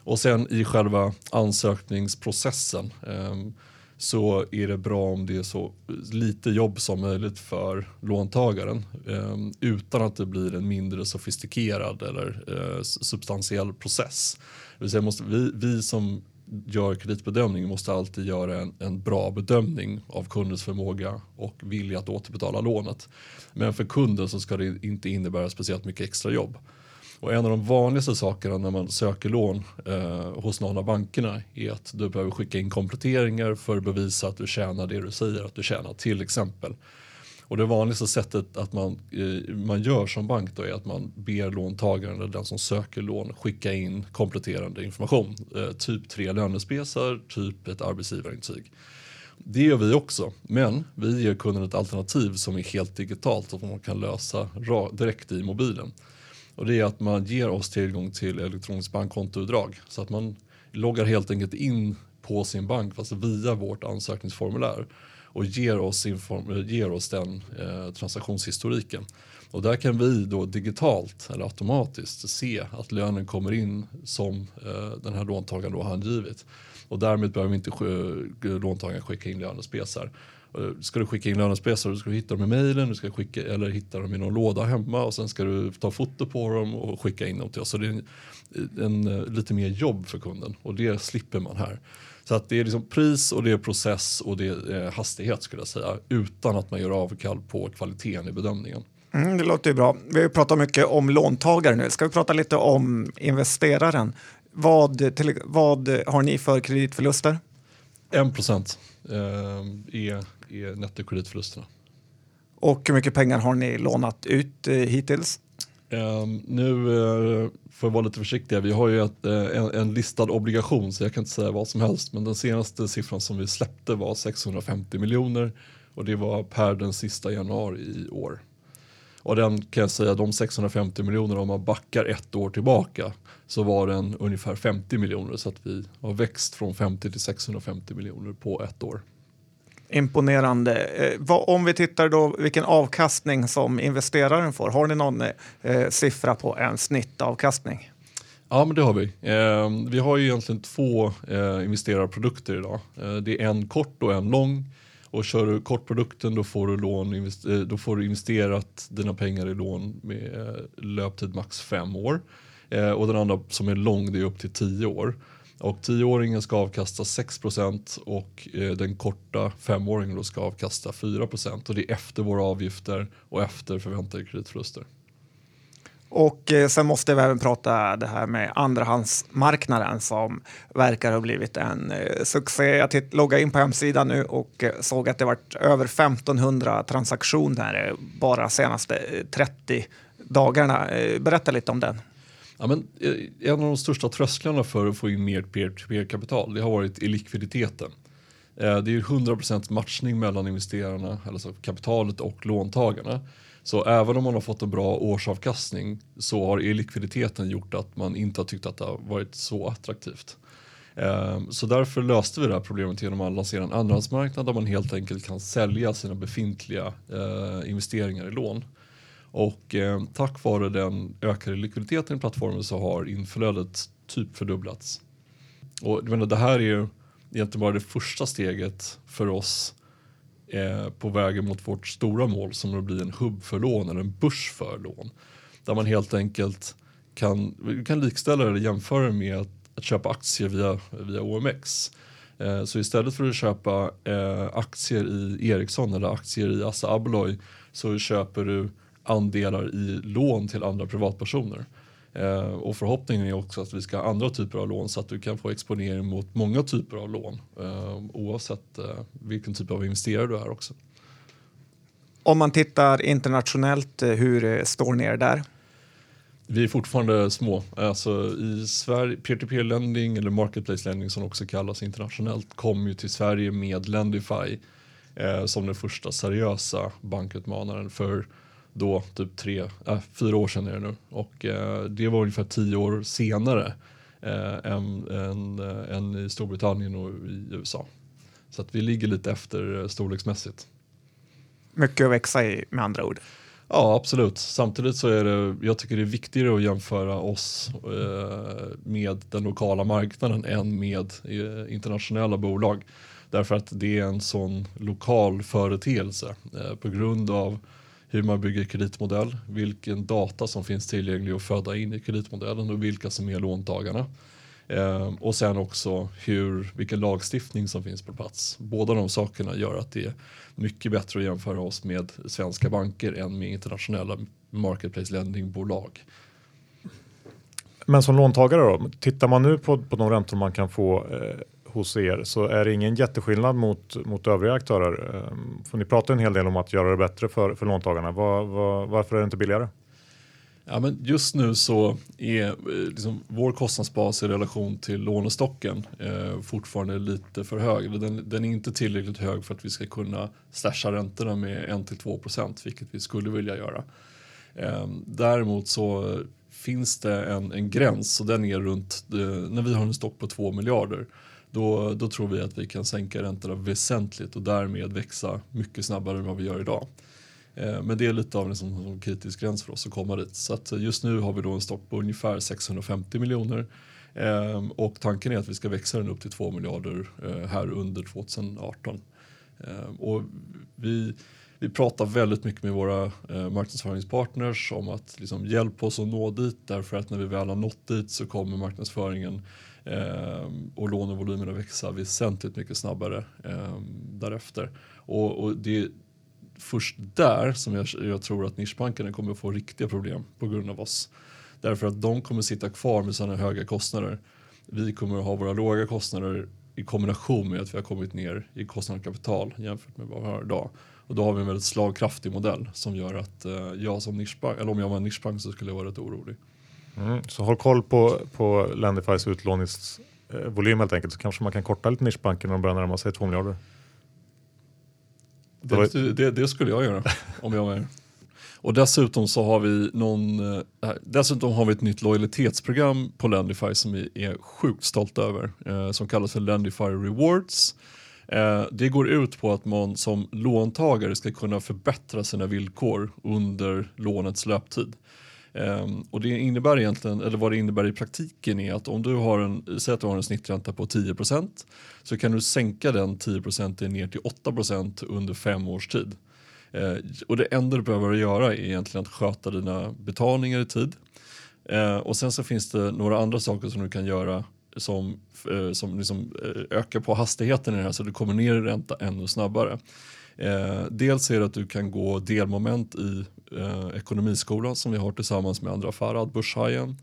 Och sen i själva ansökningsprocessen ehm, så är det bra om det är så lite jobb som möjligt för låntagaren ehm, utan att det blir en mindre sofistikerad eller eh, substantiell process. Det vill säga måste, vi, vi som gör kreditbedömning måste alltid göra en, en, bra bedömning av kundens förmåga och vilja att återbetala lånet. Men för kunden så ska det inte innebära speciellt mycket extra jobb. Och en av de vanligaste sakerna när man söker lån eh, hos någon av bankerna är att du behöver skicka in kompletteringar för att bevisa att du tjänar det du säger att du tjänar till exempel. Och det vanligaste sättet att man, eh, man gör som bank då är att man ber låntagaren eller den som söker lån skicka in kompletterande information. Eh, typ tre lönespesar, typ ett arbetsgivarintyg. Det gör vi också, men vi ger kunden ett alternativ som är helt digitalt och som man kan lösa direkt i mobilen. Och det är att man ger oss tillgång till elektroniskt bankkontoutdrag så att man loggar helt enkelt in på sin bank fast via vårt ansökningsformulär och ger oss, inform- ger oss den eh, transaktionshistoriken. Och där kan vi då digitalt eller automatiskt se att lönen kommer in som eh, den här låntagaren då har angivit. Och därmed behöver inte eh, låntagaren skicka in lönespesar. Ska du skicka in lönespesar ska du hitta dem i mejlen, du ska skicka, eller hitta dem i någon låda hemma och sen ska du ta foto på dem och skicka in dem till oss. Så det är en, en, eh, lite mer jobb för kunden och det slipper man här. Så att det är liksom pris och det är process och det är eh, hastighet skulle jag säga utan att man gör avkall på kvaliteten i bedömningen. Mm, det låter ju bra. Vi har pratat mycket om låntagare nu. Ska vi prata lite om investeraren? Vad, till, vad har ni för kreditförluster? 1 procent eh, är, är nettokreditförlusterna. Och hur mycket pengar har ni lånat ut eh, hittills? Um, nu uh, får jag vara lite försiktig. Vi har ju ett, uh, en, en, listad obligation så jag kan inte säga vad som helst. Men den senaste siffran som vi släppte var 650 miljoner och det var per den sista januari i år. Och den kan jag säga, de 650 miljoner om man backar ett år tillbaka så var den ungefär 50 miljoner så att vi har växt från 50 till 650 miljoner på ett år. Imponerande. Eh, om vi tittar då vilken avkastning som investeraren får. Har ni någon eh, siffra på en snittavkastning? Ja, men det har vi. Eh, vi har ju egentligen två eh, investerarprodukter idag. Eh, det är en kort och en lång. Och kör du kortprodukten då får du, lån, eh, då får du investerat dina pengar i lån med eh, löptid max fem år. och den andra som är lång det är upp till tio år. Och tioåringen ska avkasta 6% och eh, den korta femåringen ska avkasta 4 och det är efter våra avgifter och efter förväntade kreditförluster. Och eh, sen måste vi även prata det här med andrahandsmarknaden som verkar ha blivit en eh, succé. Jag loggade in på hemsidan nu och eh, såg att det varit över 1500 transaktioner eh, bara senaste eh, 30 dagarna. Eh, berätta lite om den. Ja, men, eh, en av de största trösklarna för att få in mer peer-to-peer-kapital det har varit i likviditeten. Eh, det är 100% matchning mellan investerarna, alltså kapitalet och låntagarna. Så även om man har fått en bra årsavkastning så har likviditeten gjort att man inte har tyckt att det har varit så attraktivt. Eh, så därför löste vi det här problemet genom att lansera en andrahandsmarknad där man helt enkelt kan sälja sina befintliga investeringar i lån. Och eh, tack vare den ökade likviditeten i plattformen så har inflödet typ fördubblats. Och menar, det här är ju egentligen bara det första steget för oss eh, på vägen mot vårt stora mål som att bli en hubb för lån eller en börs för lån. Där man helt enkelt kan, kan likställa det eller jämföra med att, att köpa aktier via, via OMX. Eh, så istället för att köpa eh, aktier i Ericsson eller aktier i Assa Abloy så köper du andelar i lån till andra privatpersoner. Eh, och förhoppningen är också att vi ska ha andra typer av lån så att du kan få exponering mot många typer av lån eh, oavsett eh, vilken typ av investerare du är också. Om man tittar internationellt, eh, hur eh, står ni er där? Vi är fortfarande små. Alltså i Sverige, peer-to-peer lending eller marketplace lending som också kallas internationellt kom ju till Sverige med Lendify eh, som den första seriösa bankutmanaren för då typ tre, äh, fyra år sedan är det nu. Och eh, det var ungefär tio år senare eh, än, än, äh, än, i Storbritannien och i USA. Så att vi ligger lite efter eh, storleksmässigt. Mycket att växa i med andra ord. Ja, absolut. Samtidigt så är det, jag tycker det är viktigare att jämföra oss eh, med den lokala marknaden än med eh, internationella bolag. Därför att det är en sån lokal företeelse eh, på grund av hur man bygger kreditmodell, vilken data som finns tillgänglig att föda in i kreditmodellen och vilka som är låntagarna. Eh, och sen också hur, vilken lagstiftning som finns på plats. Båda de sakerna gör att det är mycket bättre att jämföra oss med svenska banker än med internationella marketplace lendingbolag. Men som låntagare då, tittar man nu på, på de räntor man kan få eh, hos er så är det ingen jätteskillnad mot, mot övriga aktörer. Ehm, för ni pratar en hel del om att göra det bättre för, för låntagarna. Var, var, varför är det inte billigare? Ja, men just nu så är eh, liksom, vår kostnadsbas i relation till lånestocken eh, fortfarande lite för hög. Den, den, är inte tillräckligt hög för att vi ska kunna slasha räntorna med 1-2% vilket vi skulle vilja göra. Eh, däremot så finns det en, en gräns och den är runt, eh, när vi har en stock på 2 miljarder då, då tror vi att vi kan sänka räntorna väsentligt och därmed växa mycket snabbare än vad vi gör idag. Eh, men det är lite av en som, kritisk gräns för oss att komma dit. Så att eh, just nu har vi då en stock på ungefär 650 miljoner eh, och tanken är att vi ska växa den upp till 2 miljarder här under 2018. Och vi, vi pratar väldigt mycket med våra marknadsföringspartners om att liksom hjälpa oss att nå dit därför att när vi väl har nått dit så kommer marknadsföringen Eh, och lånevolymerna växa väsentligt mycket snabbare eh, därefter. Och, och det, först där som jag, jag tror att nischbankerna kommer få riktiga problem på grund av oss. Därför att de kommer sitta kvar med sina höga kostnader. Vi kommer att ha våra låga kostnader i kombination med att vi har kommit ner i kostnad kapital jämfört med vad vi har idag. Och då har vi en väldigt slagkraftig modell som gör att eh, jag som nischbank, eller om jag var en nischbank så skulle jag vara rätt orolig. Mm, så håll koll på, på Lendifys utlåningsvolym helt enkelt så kanske man kan korta lite nischbanker när de börjar närma sig 2 miljarder. Det, det, det, skulle jag göra om jag var er. Och dessutom så har vi någon, äh, dessutom har vi ett nytt lojalitetsprogram på Lendify som vi är sjukt stolta över. Eh, som kallas för Lendify Rewards. Eh, det går ut på att man som låntagare ska kunna förbättra sina villkor under lånets löptid. Um, och det innebär egentligen, eller vad det innebär i praktiken är att om du har en, säg att du har en snittränta på 10% så kan du sänka den 10% ner till 8% under fem års tid. Uh, och det enda du behöver göra är egentligen att sköta dina betalningar i tid. Uh, och sen så finns det några andra saker som du kan göra som, uh, som liksom, eh, ökar på hastigheten i det här så du kommer ner i ränta ännu snabbare. Eh, dels är det att du kan gå delmoment i eh, ekonomiskolan som vi har tillsammans med andra Farad, Börshajen.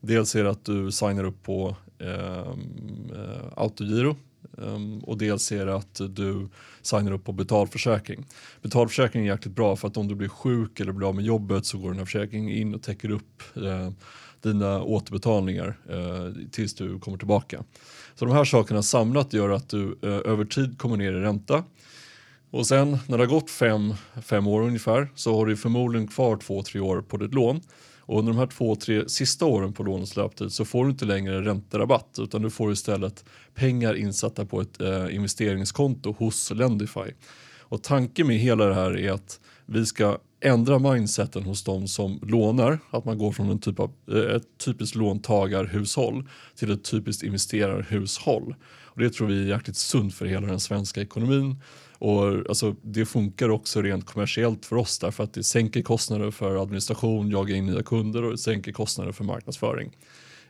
Dels är det att du signar upp på ehm, eh, autogiro Um, och dels är det att du signar upp på betalförsäkring. Betalförsäkring är jäkligt bra för att om du blir sjuk eller blir av med jobbet så går den här försäkringen in och täcker upp eh, dina återbetalningar eh, tills du kommer tillbaka. Så de här sakerna samlat gör att du eh, över tid kommer ner i ränta och sen när det har gått fem, fem år ungefär så har du förmodligen kvar två, tre år på ditt lån. Och under de här två, tre sista åren på lånets löptid så får du inte längre ränterabatt utan du får istället pengar insatta på ett eh, investeringskonto hos Lendify. Och tanken med hela det här är att vi ska ändra mindseten hos de som lånar, att man går från en typ av, eh, ett typiskt låntagarhushåll till ett typiskt investerarhushåll. Och det tror vi är jäkligt sunt för hela den svenska ekonomin och alltså, det funkar också rent kommersiellt för oss därför att det sänker kostnader för administration, jaga in nya kunder och sänker kostnader för marknadsföring.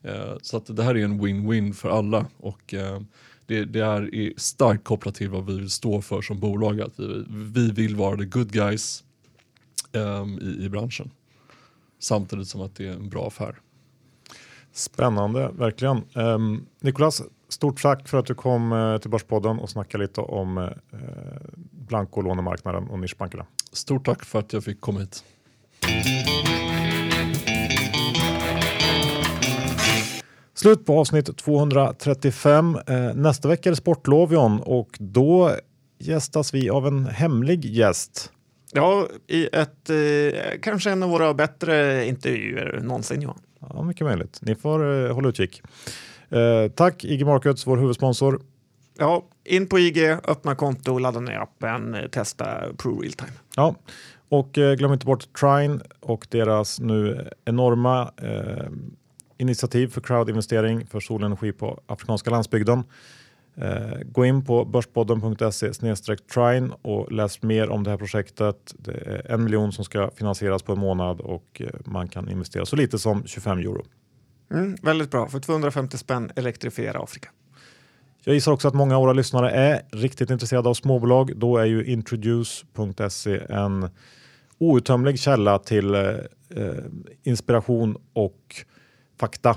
Eh, så att det här är en win-win för alla och eh, det, det, är starkt kopplat till vad vi vill stå för som bolag. Att vi, vi vill vara the good guys eh, i, i branschen. Samtidigt som att det är en bra affär. Spännande, verkligen. Ehm, um, Nikolas, Stort tack för att du kom eh, till Börspodden och snackade lite om eh, blankolånemarknaden och nischbankerna. Stort tack för att jag fick komma hit. Slut på avsnitt 235. Eh, nästa vecka är det sportlov John och då gästas vi av en hemlig gäst. Ja, i ett, eh, kanske en av våra bättre intervjuer någonsin Johan. Ja, mycket möjligt. Ni får eh, hålla utkik. Eh, tack IG Markets, vår huvudsponsor. Ja, in på IG, öppna konto, ladda ner appen, eh, testa Pro Realtime. Ja, och eh, glöm inte bort Trine och deras nu enorma eh, initiativ för crowdinvestering för solenergi på afrikanska landsbygden. Eh, gå in på börspodden.se trine och läs mer om det här projektet. Det är en miljon som ska finansieras på en månad och man kan investera så lite som 25 euro. Mm, väldigt bra, för 250 spänn elektrifiera Afrika. Jag gissar också att många av våra lyssnare är riktigt intresserade av småbolag. Då är ju introduce.se en outtömlig källa till eh, inspiration och fakta.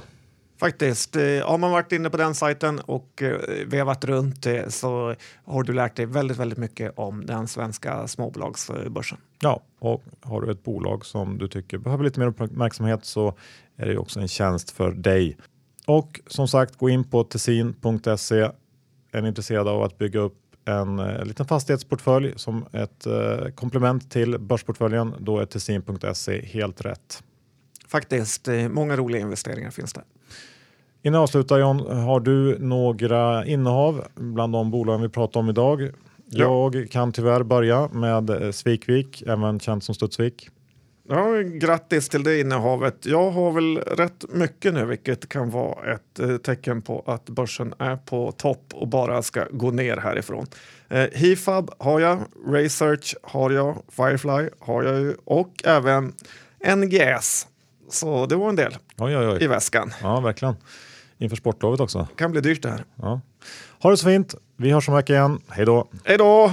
Faktiskt, eh, har man varit inne på den sajten och eh, vevat runt eh, så har du lärt dig väldigt, väldigt mycket om den svenska småbolagsbörsen. Ja, och har du ett bolag som du tycker behöver lite mer uppmärksamhet så är det också en tjänst för dig. Och som sagt, gå in på tessin.se. Är ni intresserade av att bygga upp en eh, liten fastighetsportfölj som ett eh, komplement till börsportföljen, då är tessin.se helt rätt. Faktiskt, eh, många roliga investeringar finns det. Innan jag avslutar John, har du några innehav bland de bolagen vi pratar om idag? Ja. Jag kan tyvärr börja med eh, Svikvik, även känt som Studsvik. Ja, grattis till det innehavet. Jag har väl rätt mycket nu, vilket kan vara ett eh, tecken på att börsen är på topp och bara ska gå ner härifrån. Eh, Hifab har jag, Research har jag, Firefly har jag ju och även NGS. Så det var en del Oj, oj, i oj. väskan. Ja, verkligen. Inför sportlovet också. Kan bli dyrt det här. Ja. Ha det så fint. Vi hörs om en vecka igen. Hej då! Hej då!